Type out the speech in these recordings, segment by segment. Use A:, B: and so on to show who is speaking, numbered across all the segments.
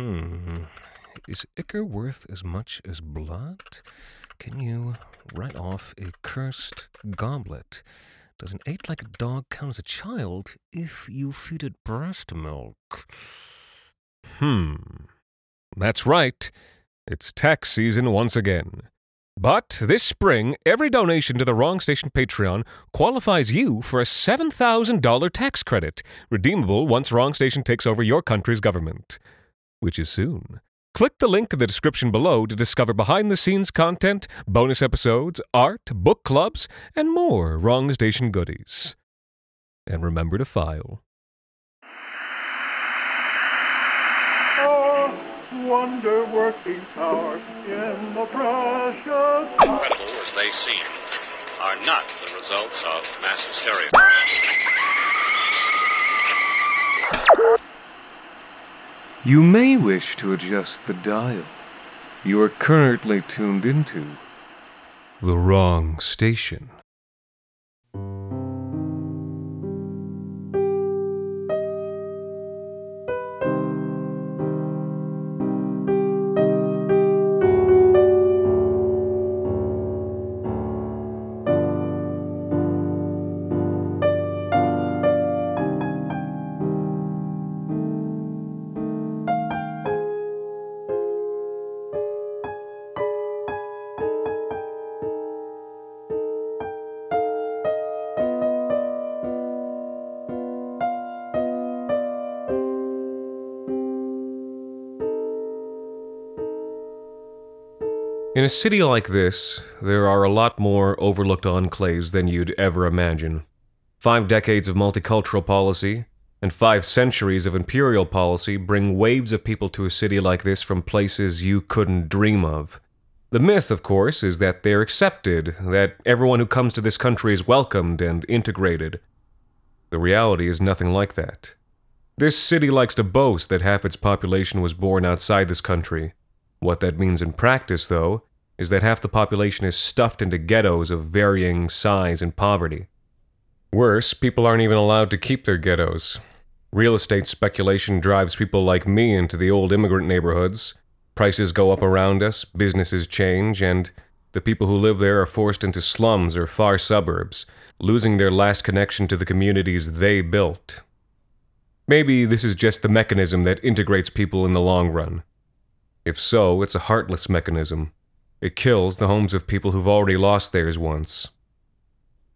A: Hmm. Is ichor worth as much as blood? Can you write off a cursed goblet? Does an eight like a dog count as a child if you feed it breast milk?
B: Hmm. That's right. It's tax season once again. But this spring, every donation to the Wrong Station Patreon qualifies you for a $7,000 tax credit, redeemable once Wrong Station takes over your country's government, which is soon. Click the link in the description below to discover behind the scenes content, bonus episodes, art, book clubs, and more Wrong Station goodies. And remember to file.
C: wonder working power in the precious.
D: Incredible as they seem, are not the results of mass hysteria.
B: You may wish to adjust the dial. You are currently tuned into the wrong station. In a city like this, there are a lot more overlooked enclaves than you'd ever imagine. Five decades of multicultural policy and five centuries of imperial policy bring waves of people to a city like this from places you couldn't dream of. The myth, of course, is that they're accepted, that everyone who comes to this country is welcomed and integrated. The reality is nothing like that. This city likes to boast that half its population was born outside this country, what that means in practice, though, is that half the population is stuffed into ghettos of varying size and poverty. Worse, people aren't even allowed to keep their ghettos. Real estate speculation drives people like me into the old immigrant neighborhoods. Prices go up around us, businesses change, and the people who live there are forced into slums or far suburbs, losing their last connection to the communities they built. Maybe this is just the mechanism that integrates people in the long run. If so, it's a heartless mechanism. It kills the homes of people who've already lost theirs once.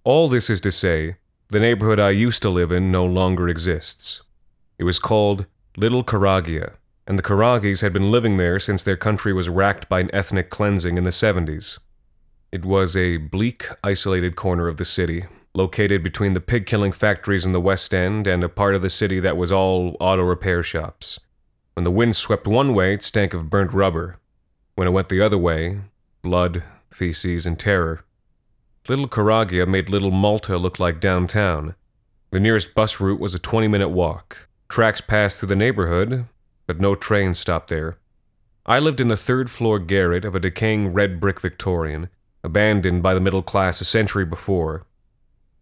B: All this is to say, the neighborhood I used to live in no longer exists. It was called Little Karagia, and the Karagis had been living there since their country was racked by an ethnic cleansing in the 70s. It was a bleak, isolated corner of the city, located between the pig killing factories in the West End and a part of the city that was all auto repair shops. When the wind swept one way, it stank of burnt rubber. When it went the other way, blood, feces, and terror. Little Karagia made Little Malta look like downtown. The nearest bus route was a 20 minute walk. Tracks passed through the neighborhood, but no train stopped there. I lived in the third floor garret of a decaying red brick Victorian, abandoned by the middle class a century before.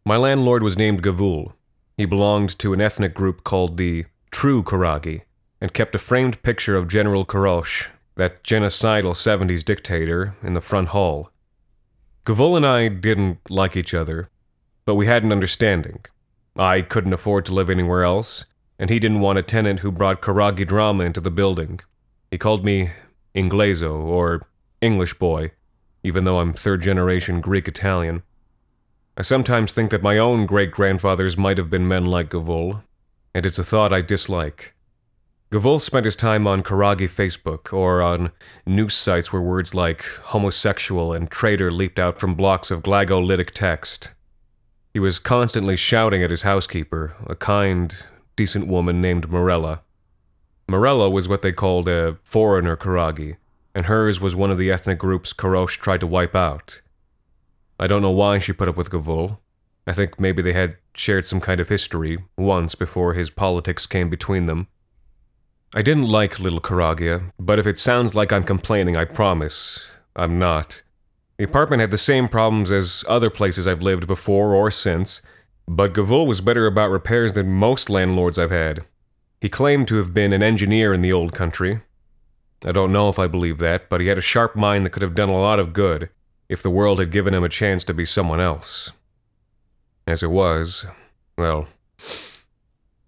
B: My landlord was named Gavul. He belonged to an ethnic group called the True Karagi and kept a framed picture of General Korosh, that genocidal 70s dictator, in the front hall. Gavul and I didn't like each other, but we had an understanding. I couldn't afford to live anywhere else, and he didn't want a tenant who brought Karagi drama into the building. He called me Ingleso, or English boy, even though I'm third generation Greek Italian. I sometimes think that my own great grandfathers might have been men like Gavul, and it's a thought I dislike. Gavul spent his time on Karagi Facebook or on news sites where words like homosexual and traitor leaped out from blocks of glagolitic text. He was constantly shouting at his housekeeper, a kind, decent woman named Morella. Morella was what they called a foreigner Karagi, and hers was one of the ethnic groups Korosh tried to wipe out. I don't know why she put up with Gavul. I think maybe they had shared some kind of history once before his politics came between them. I didn't like Little Karagia, but if it sounds like I'm complaining, I promise I'm not. The apartment had the same problems as other places I've lived before or since, but Gavul was better about repairs than most landlords I've had. He claimed to have been an engineer in the old country, I don't know if I believe that, but he had a sharp mind that could have done a lot of good if the world had given him a chance to be someone else. As it was, well.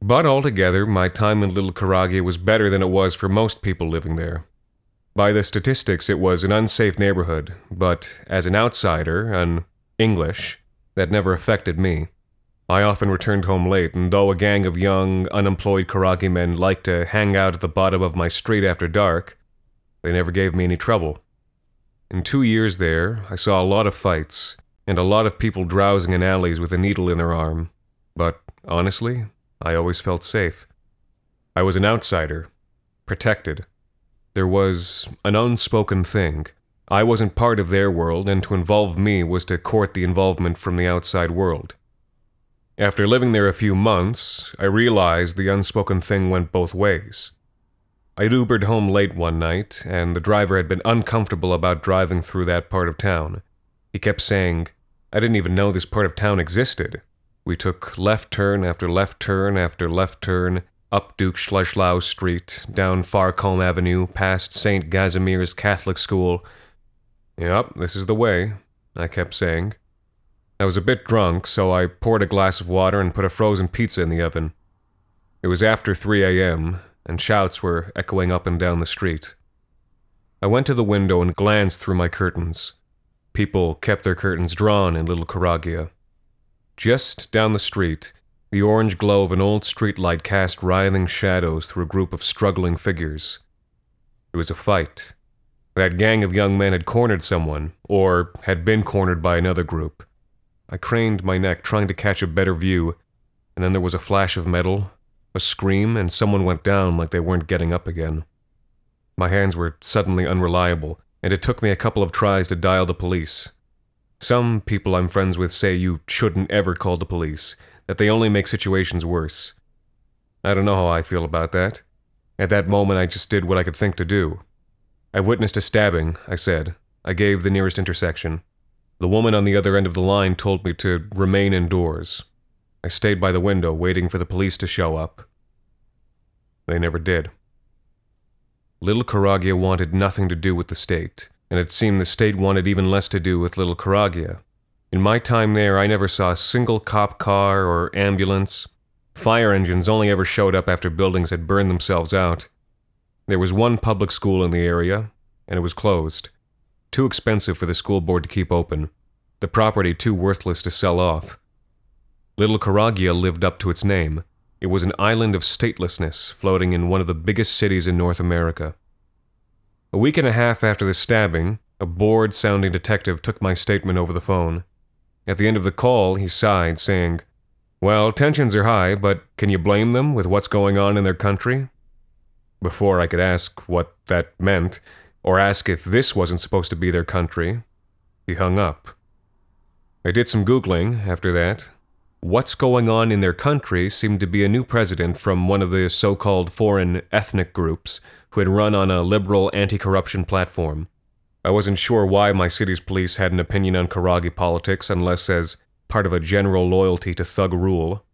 B: But altogether, my time in Little Karagia was better than it was for most people living there. By the statistics, it was an unsafe neighborhood, but as an outsider, an English, that never affected me. I often returned home late, and though a gang of young, unemployed Karagi men liked to hang out at the bottom of my street after dark, they never gave me any trouble. In two years there, I saw a lot of fights, and a lot of people drowsing in alleys with a needle in their arm. But honestly, I always felt safe. I was an outsider, protected. There was an unspoken thing. I wasn't part of their world, and to involve me was to court the involvement from the outside world. After living there a few months, I realized the unspoken thing went both ways. I'd Ubered home late one night, and the driver had been uncomfortable about driving through that part of town. He kept saying, I didn't even know this part of town existed. We took left turn after left turn after left turn, up Duke Schleichlau Street, down Farcombe Avenue, past St. Gasimir's Catholic School. Yep, this is the way, I kept saying. I was a bit drunk, so I poured a glass of water and put a frozen pizza in the oven. It was after 3 a.m., and shouts were echoing up and down the street. I went to the window and glanced through my curtains. People kept their curtains drawn in Little Karagia. Just down the street, the orange glow of an old streetlight cast writhing shadows through a group of struggling figures. It was a fight. That gang of young men had cornered someone, or had been cornered by another group. I craned my neck, trying to catch a better view, and then there was a flash of metal, a scream, and someone went down like they weren't getting up again. My hands were suddenly unreliable, and it took me a couple of tries to dial the police. Some people I'm friends with say you shouldn't ever call the police, that they only make situations worse. I don't know how I feel about that. At that moment, I just did what I could think to do. I've witnessed a stabbing, I said. I gave the nearest intersection. The woman on the other end of the line told me to remain indoors. I stayed by the window, waiting for the police to show up. They never did. Little Karagia wanted nothing to do with the state and it seemed the state wanted even less to do with Little Karagia. In my time there, I never saw a single cop car or ambulance. Fire engines only ever showed up after buildings had burned themselves out. There was one public school in the area, and it was closed. Too expensive for the school board to keep open. The property too worthless to sell off. Little Karagia lived up to its name. It was an island of statelessness floating in one of the biggest cities in North America. A week and a half after the stabbing, a bored sounding detective took my statement over the phone. At the end of the call, he sighed, saying, Well, tensions are high, but can you blame them with what's going on in their country? Before I could ask what that meant, or ask if this wasn't supposed to be their country, he hung up. I did some Googling after that. What's going on in their country seemed to be a new president from one of the so called foreign ethnic groups who had run on a liberal anti corruption platform. I wasn't sure why my city's police had an opinion on Karagi politics unless as part of a general loyalty to thug rule.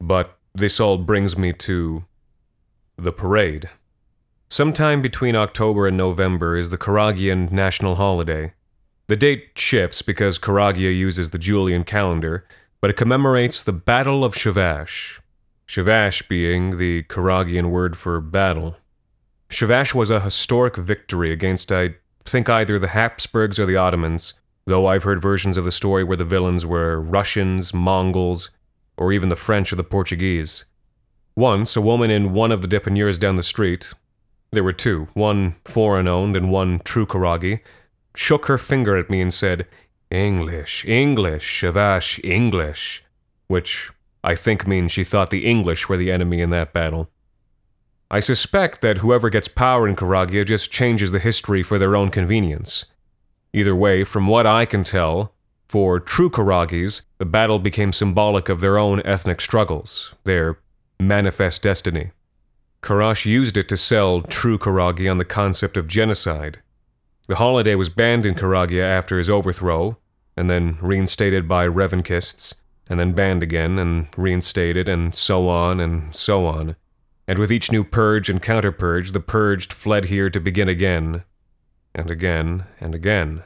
B: But this all brings me to the parade. Sometime between October and November is the Caraghian national holiday. The date shifts because Karagia uses the Julian calendar, but it commemorates the Battle of Shavash. Shavash being the Caraghian word for battle. Shavash was a historic victory against, I think, either the Habsburgs or the Ottomans, though I've heard versions of the story where the villains were Russians, Mongols, or even the French or the Portuguese. Once, a woman in one of the dépanneurs down the street, there were two, one foreign owned and one true Karagi, shook her finger at me and said, English, English, Shavash, English, which I think means she thought the English were the enemy in that battle. I suspect that whoever gets power in Karagia just changes the history for their own convenience. Either way, from what I can tell, for true Karagis, the battle became symbolic of their own ethnic struggles, their manifest destiny. Karash used it to sell true Karagi on the concept of genocide. The holiday was banned in Karagia after his overthrow, and then reinstated by Revanchists, and then banned again and reinstated, and so on and so on. And with each new purge and counterpurge, the purged fled here to begin again, and again, and again.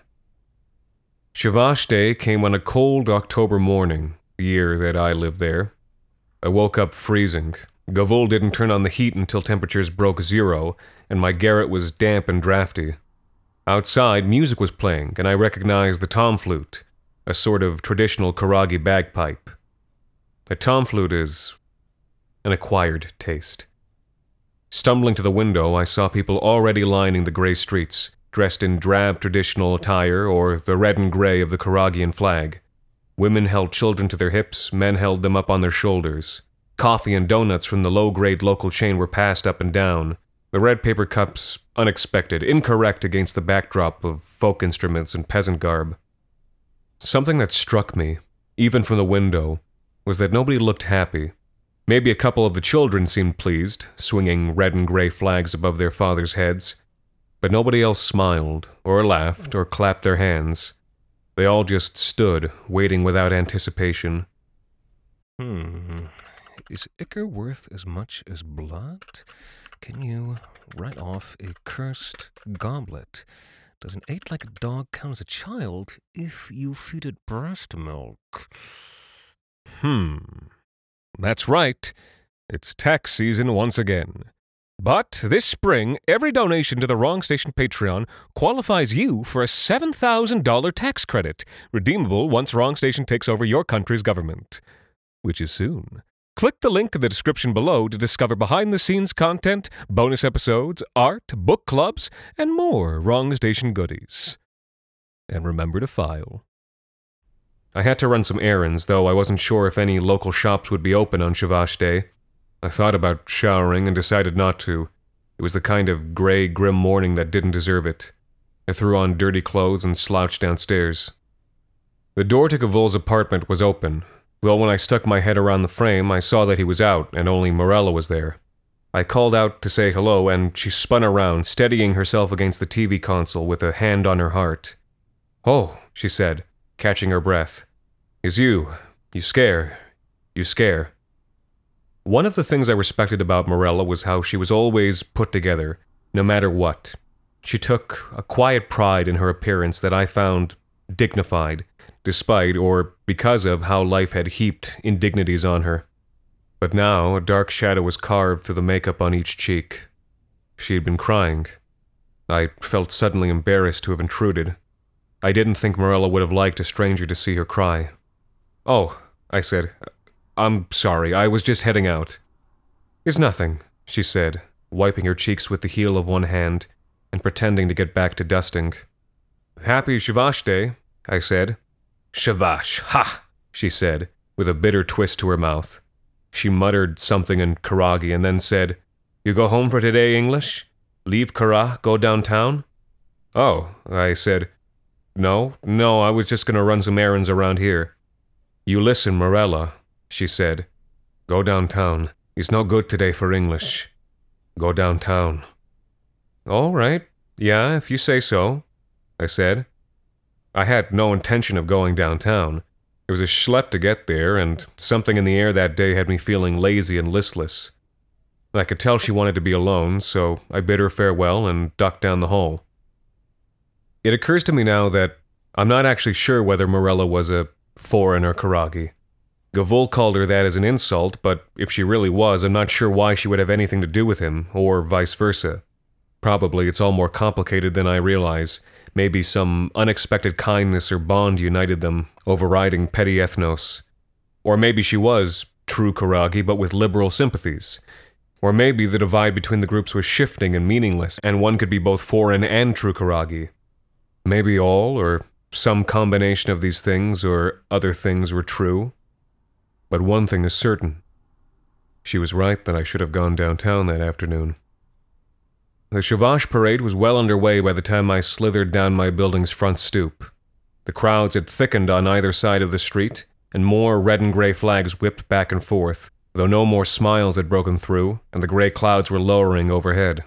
B: Shavash Day came on a cold October morning, the year that I lived there. I woke up freezing. Gavul didn't turn on the heat until temperatures broke zero, and my garret was damp and drafty. Outside, music was playing, and I recognized the tom flute, a sort of traditional Karagi bagpipe. A tom flute is an acquired taste. Stumbling to the window, I saw people already lining the gray streets, dressed in drab traditional attire or the red and gray of the Caraghian flag. Women held children to their hips, men held them up on their shoulders. Coffee and donuts from the low grade local chain were passed up and down, the red paper cups unexpected, incorrect against the backdrop of folk instruments and peasant garb. Something that struck me, even from the window, was that nobody looked happy. Maybe a couple of the children seemed pleased, swinging red and gray flags above their fathers' heads, but nobody else smiled, or laughed, or clapped their hands. They all just stood, waiting without anticipation.
A: Hmm. Is ichor worth as much as blood? Can you write off a cursed goblet? Does an eight like a dog count as a child if you feed it breast milk?
B: Hmm. That's right. It's tax season once again. But this spring, every donation to the Wrong Station Patreon qualifies you for a $7,000 tax credit, redeemable once Wrong Station takes over your country's government. Which is soon. Click the link in the description below to discover behind the scenes content, bonus episodes, art, book clubs, and more Wrong Station goodies. And remember to file. I had to run some errands, though I wasn't sure if any local shops would be open on Shavash Day. I thought about showering and decided not to. It was the kind of gray, grim morning that didn't deserve it. I threw on dirty clothes and slouched downstairs. The door to Gavul's apartment was open, though when I stuck my head around the frame, I saw that he was out and only Morella was there. I called out to say hello, and she spun around, steadying herself against the TV console with a hand on her heart. Oh, she said, catching her breath. Is you. You scare. You scare. One of the things I respected about Morella was how she was always put together, no matter what. She took a quiet pride in her appearance that I found dignified, despite or because of how life had heaped indignities on her. But now a dark shadow was carved through the makeup on each cheek. She had been crying. I felt suddenly embarrassed to have intruded. I didn't think Morella would have liked a stranger to see her cry. Oh, I said, I'm sorry, I was just heading out. It's nothing, she said, wiping her cheeks with the heel of one hand and pretending to get back to dusting. Happy Shavash Day, I said. Shavash, ha! she said, with a bitter twist to her mouth. She muttered something in Karagi and then said, You go home for today, English? Leave Kara, go downtown? Oh, I said, No, no, I was just going to run some errands around here. You listen, Morella, she said. Go downtown. It's no good today for English. Go downtown. All right. Yeah, if you say so, I said. I had no intention of going downtown. It was a schlep to get there, and something in the air that day had me feeling lazy and listless. I could tell she wanted to be alone, so I bid her farewell and ducked down the hall. It occurs to me now that I'm not actually sure whether Morella was a foreigner or Karagi. Gavul called her that as an insult, but if she really was, I'm not sure why she would have anything to do with him, or vice versa. Probably it's all more complicated than I realize. Maybe some unexpected kindness or bond united them, overriding petty ethnos. Or maybe she was true Karagi, but with liberal sympathies. Or maybe the divide between the groups was shifting and meaningless, and one could be both foreign and true Karagi. Maybe all, or some combination of these things, or other things were true. But one thing is certain. She was right that I should have gone downtown that afternoon. The Shavash parade was well underway by the time I slithered down my building's front stoop. The crowds had thickened on either side of the street, and more red and gray flags whipped back and forth, though no more smiles had broken through, and the gray clouds were lowering overhead.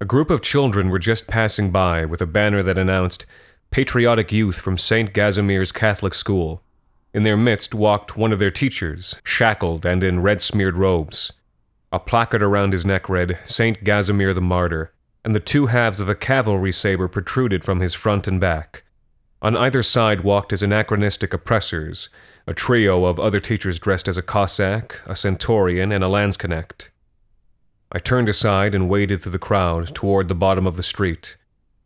B: A group of children were just passing by with a banner that announced Patriotic Youth from St. Gasimir's Catholic School, in their midst walked one of their teachers, shackled and in red smeared robes. A placard around his neck read Saint Gazimir the Martyr, and the two halves of a cavalry saber protruded from his front and back. On either side walked his anachronistic oppressors, a trio of other teachers dressed as a Cossack, a Centurion, and a Landsknecht. I turned aside and waded through the crowd toward the bottom of the street.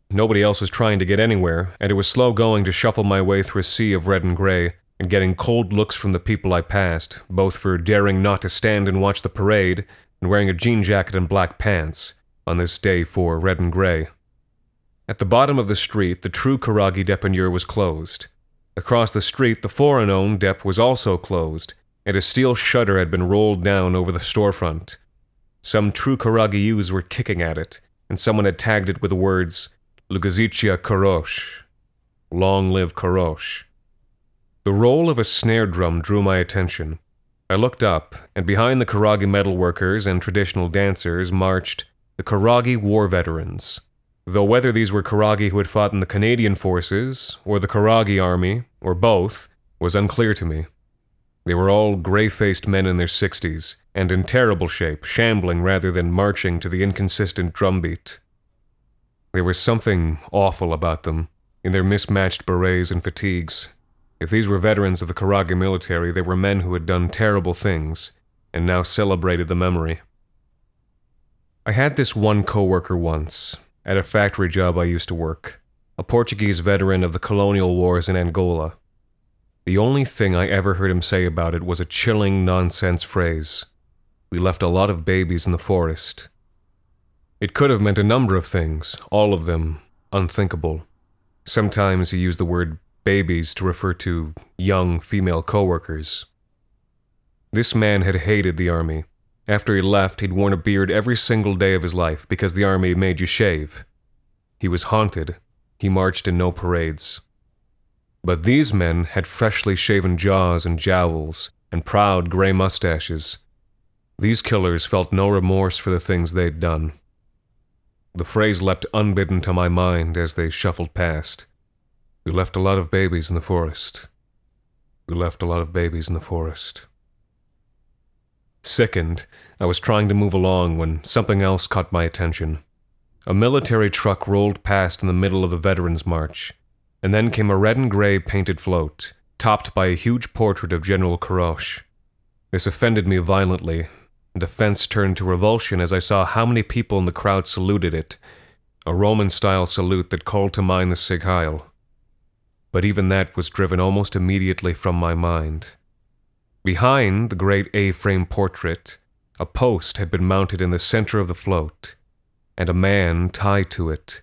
B: Nobody else was trying to get anywhere, and it was slow going to shuffle my way through a sea of red and gray, and getting cold looks from the people I passed, both for daring not to stand and watch the parade, and wearing a jean jacket and black pants, on this day for red and gray. At the bottom of the street, the true Karagi depanneur was closed. Across the street, the foreign owned dep was also closed, and a steel shutter had been rolled down over the storefront. Some true Karagiyus were kicking at it, and someone had tagged it with the words, Lugazicia Karosh. Long live Karosh. The roll of a snare drum drew my attention. I looked up, and behind the Karagi metalworkers and traditional dancers marched the Karagi war veterans. Though whether these were Karagi who had fought in the Canadian forces, or the Karagi army, or both, was unclear to me. They were all gray faced men in their sixties, and in terrible shape, shambling rather than marching to the inconsistent drumbeat. There was something awful about them, in their mismatched berets and fatigues. If these were veterans of the Karagi military, they were men who had done terrible things, and now celebrated the memory. I had this one coworker once, at a factory job I used to work, a Portuguese veteran of the colonial wars in Angola. The only thing I ever heard him say about it was a chilling nonsense phrase We left a lot of babies in the forest. It could have meant a number of things, all of them unthinkable. Sometimes he used the word babies to refer to young female coworkers. This man had hated the army after he left, he'd worn a beard every single day of his life because the army made you shave. He was haunted. He marched in no parades. But these men had freshly shaven jaws and jowls and proud gray mustaches. These killers felt no remorse for the things they'd done. The phrase leapt unbidden to my mind as they shuffled past. We left a lot of babies in the forest. We left a lot of babies in the forest. Sickened, I was trying to move along when something else caught my attention. A military truck rolled past in the middle of the Veterans March, and then came a red and gray painted float, topped by a huge portrait of General Karosh. This offended me violently, and offense turned to revulsion as I saw how many people in the crowd saluted it, a Roman style salute that called to mind the Sieg Heil. But even that was driven almost immediately from my mind. Behind the great A frame portrait, a post had been mounted in the center of the float, and a man tied to it,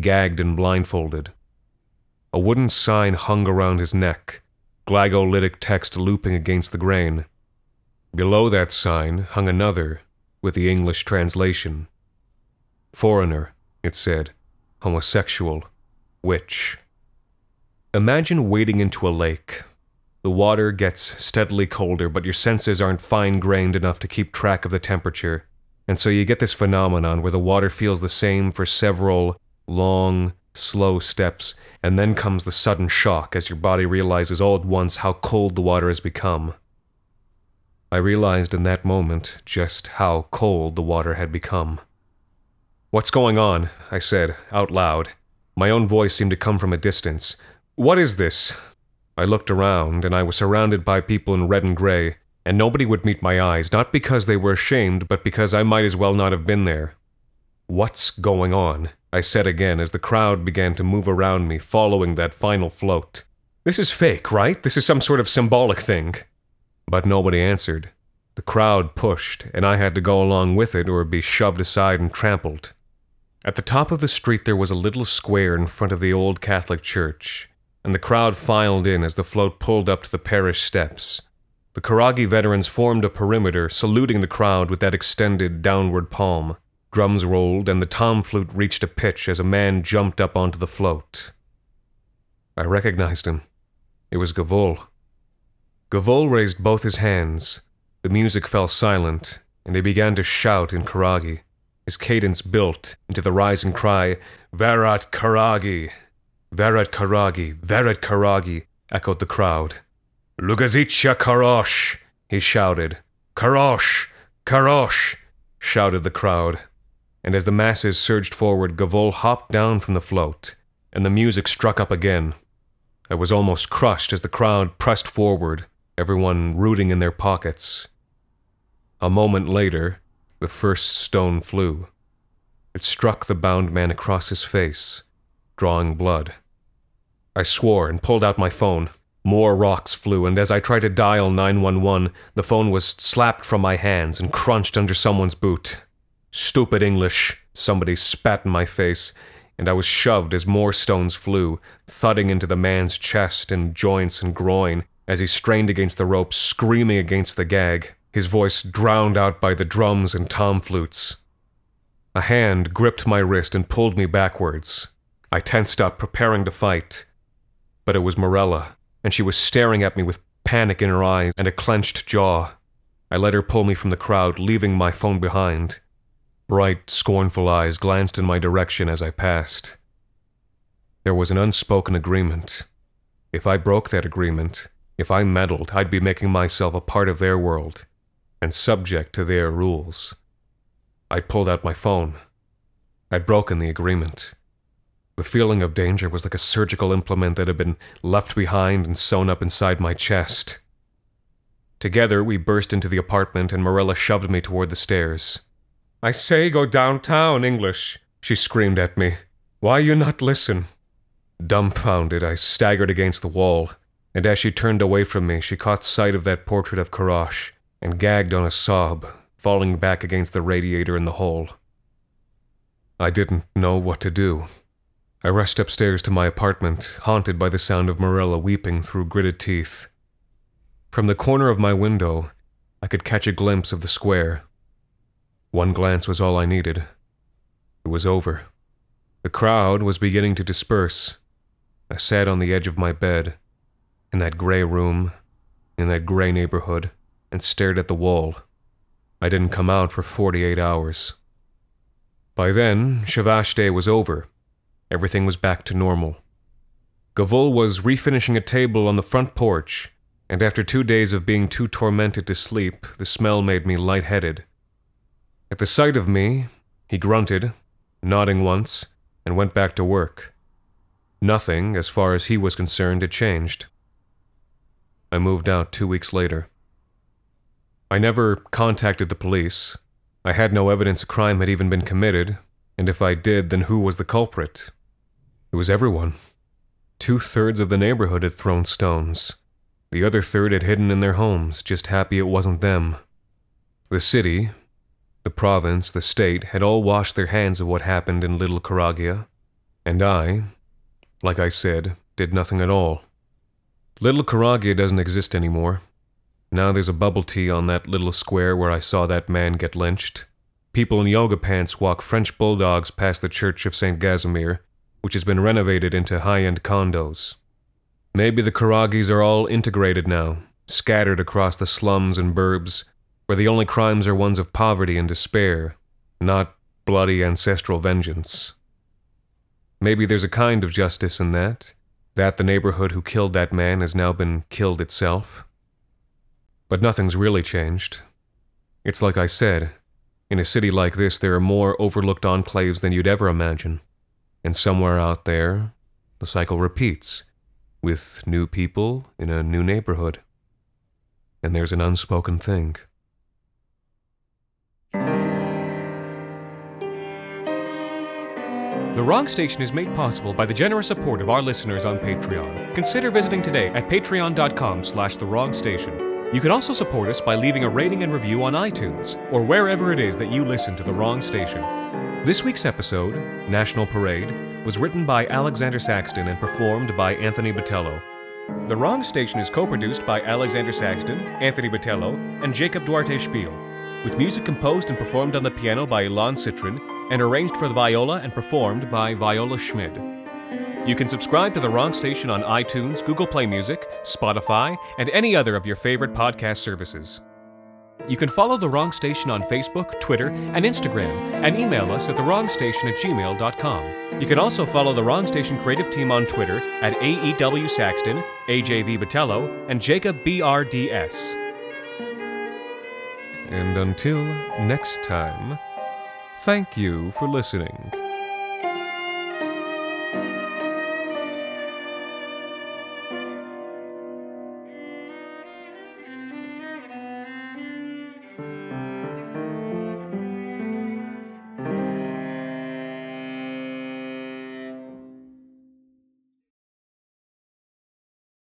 B: gagged and blindfolded. A wooden sign hung around his neck, glagolitic text looping against the grain. Below that sign hung another, with the English translation. Foreigner, it said, homosexual, witch. Imagine wading into a lake, the water gets steadily colder, but your senses aren't fine grained enough to keep track of the temperature. And so you get this phenomenon where the water feels the same for several long, slow steps, and then comes the sudden shock as your body realizes all at once how cold the water has become. I realized in that moment just how cold the water had become. What's going on? I said, out loud. My own voice seemed to come from a distance. What is this? I looked around, and I was surrounded by people in red and gray, and nobody would meet my eyes, not because they were ashamed, but because I might as well not have been there. What's going on? I said again as the crowd began to move around me, following that final float. This is fake, right? This is some sort of symbolic thing. But nobody answered. The crowd pushed, and I had to go along with it or be shoved aside and trampled. At the top of the street, there was a little square in front of the old Catholic church, and the crowd filed in as the float pulled up to the parish steps. The Karagi veterans formed a perimeter, saluting the crowd with that extended downward palm. Drums rolled, and the tom flute reached a pitch as a man jumped up onto the float. I recognized him. It was Gavul. Gavul raised both his hands. The music fell silent, and he began to shout in Karagi. His cadence built into the rising cry, Varat Karagi! Vered Karagi, Vered Karagi, echoed the crowd. Lugazicha Karosh, he shouted. Karosh, Karosh, shouted the crowd. And as the masses surged forward, Gavul hopped down from the float, and the music struck up again. I was almost crushed as the crowd pressed forward, everyone rooting in their pockets. A moment later, the first stone flew. It struck the bound man across his face, drawing blood. I swore and pulled out my phone. More rocks flew, and as I tried to dial 911, the phone was slapped from my hands and crunched under someone's boot. Stupid English, somebody spat in my face, and I was shoved as more stones flew, thudding into the man's chest and joints and groin as he strained against the ropes, screaming against the gag, his voice drowned out by the drums and tom flutes. A hand gripped my wrist and pulled me backwards. I tensed up, preparing to fight. But it was Morella, and she was staring at me with panic in her eyes and a clenched jaw. I let her pull me from the crowd, leaving my phone behind. Bright, scornful eyes glanced in my direction as I passed. There was an unspoken agreement. If I broke that agreement, if I meddled, I'd be making myself a part of their world and subject to their rules. I pulled out my phone. I'd broken the agreement. The feeling of danger was like a surgical implement that had been left behind and sewn up inside my chest. Together, we burst into the apartment, and Morella shoved me toward the stairs. I say go downtown, English, she screamed at me. Why you not listen? Dumbfounded, I staggered against the wall, and as she turned away from me, she caught sight of that portrait of Karash and gagged on a sob, falling back against the radiator in the hall. I didn't know what to do. I rushed upstairs to my apartment, haunted by the sound of Morella weeping through gritted teeth. From the corner of my window, I could catch a glimpse of the square. One glance was all I needed. It was over. The crowd was beginning to disperse. I sat on the edge of my bed, in that gray room, in that gray neighborhood, and stared at the wall. I didn't come out for 48 hours. By then, Shavash Day was over, everything was back to normal. Gavul was refinishing a table on the front porch, and after two days of being too tormented to sleep, the smell made me light-headed. At the sight of me, he grunted, nodding once, and went back to work. Nothing, as far as he was concerned, had changed. I moved out two weeks later. I never contacted the police. I had no evidence a crime had even been committed, and if I did, then who was the culprit? It was everyone. Two thirds of the neighborhood had thrown stones. The other third had hidden in their homes, just happy it wasn't them. The city, the province, the state had all washed their hands of what happened in Little Karagia, and I, like I said, did nothing at all. Little Karagia doesn't exist anymore. Now there's a bubble tea on that little square where I saw that man get lynched. People in yoga pants walk French bulldogs past the church of St. Gazimir, which has been renovated into high end condos. Maybe the Karagis are all integrated now, scattered across the slums and burbs, where the only crimes are ones of poverty and despair, not bloody ancestral vengeance. Maybe there's a kind of justice in that, that the neighborhood who killed that man has now been killed itself. But nothing's really changed. It's like I said in a city like this, there are more overlooked enclaves than you'd ever imagine. And somewhere out there, the cycle repeats with new people in a new neighborhood. And there's an unspoken thing.
E: The Wrong Station is made possible by the generous support of our listeners on Patreon. Consider visiting today at patreon.com slash the wrong station. You can also support us by leaving a rating and review on iTunes or wherever it is that you listen to The Wrong Station. This week's episode, National Parade, was written by Alexander Saxton and performed by Anthony Botello. The Wrong Station is co-produced by Alexander Saxton, Anthony Botello, and Jacob Duarte Spiel, with music composed and performed on the piano by Ilan Citrin and arranged for the viola and performed by Viola Schmid. You can subscribe to The Wrong Station on iTunes, Google Play Music, Spotify, and any other of your favorite podcast services. You can follow The Wrong Station on Facebook, Twitter, and Instagram, and email us at thewrongstation at gmail.com. You can also follow The Wrong Station creative team on Twitter at AEW Saxton, AJV Botello, and Jacob BRDS.
B: And until next time, thank you for listening.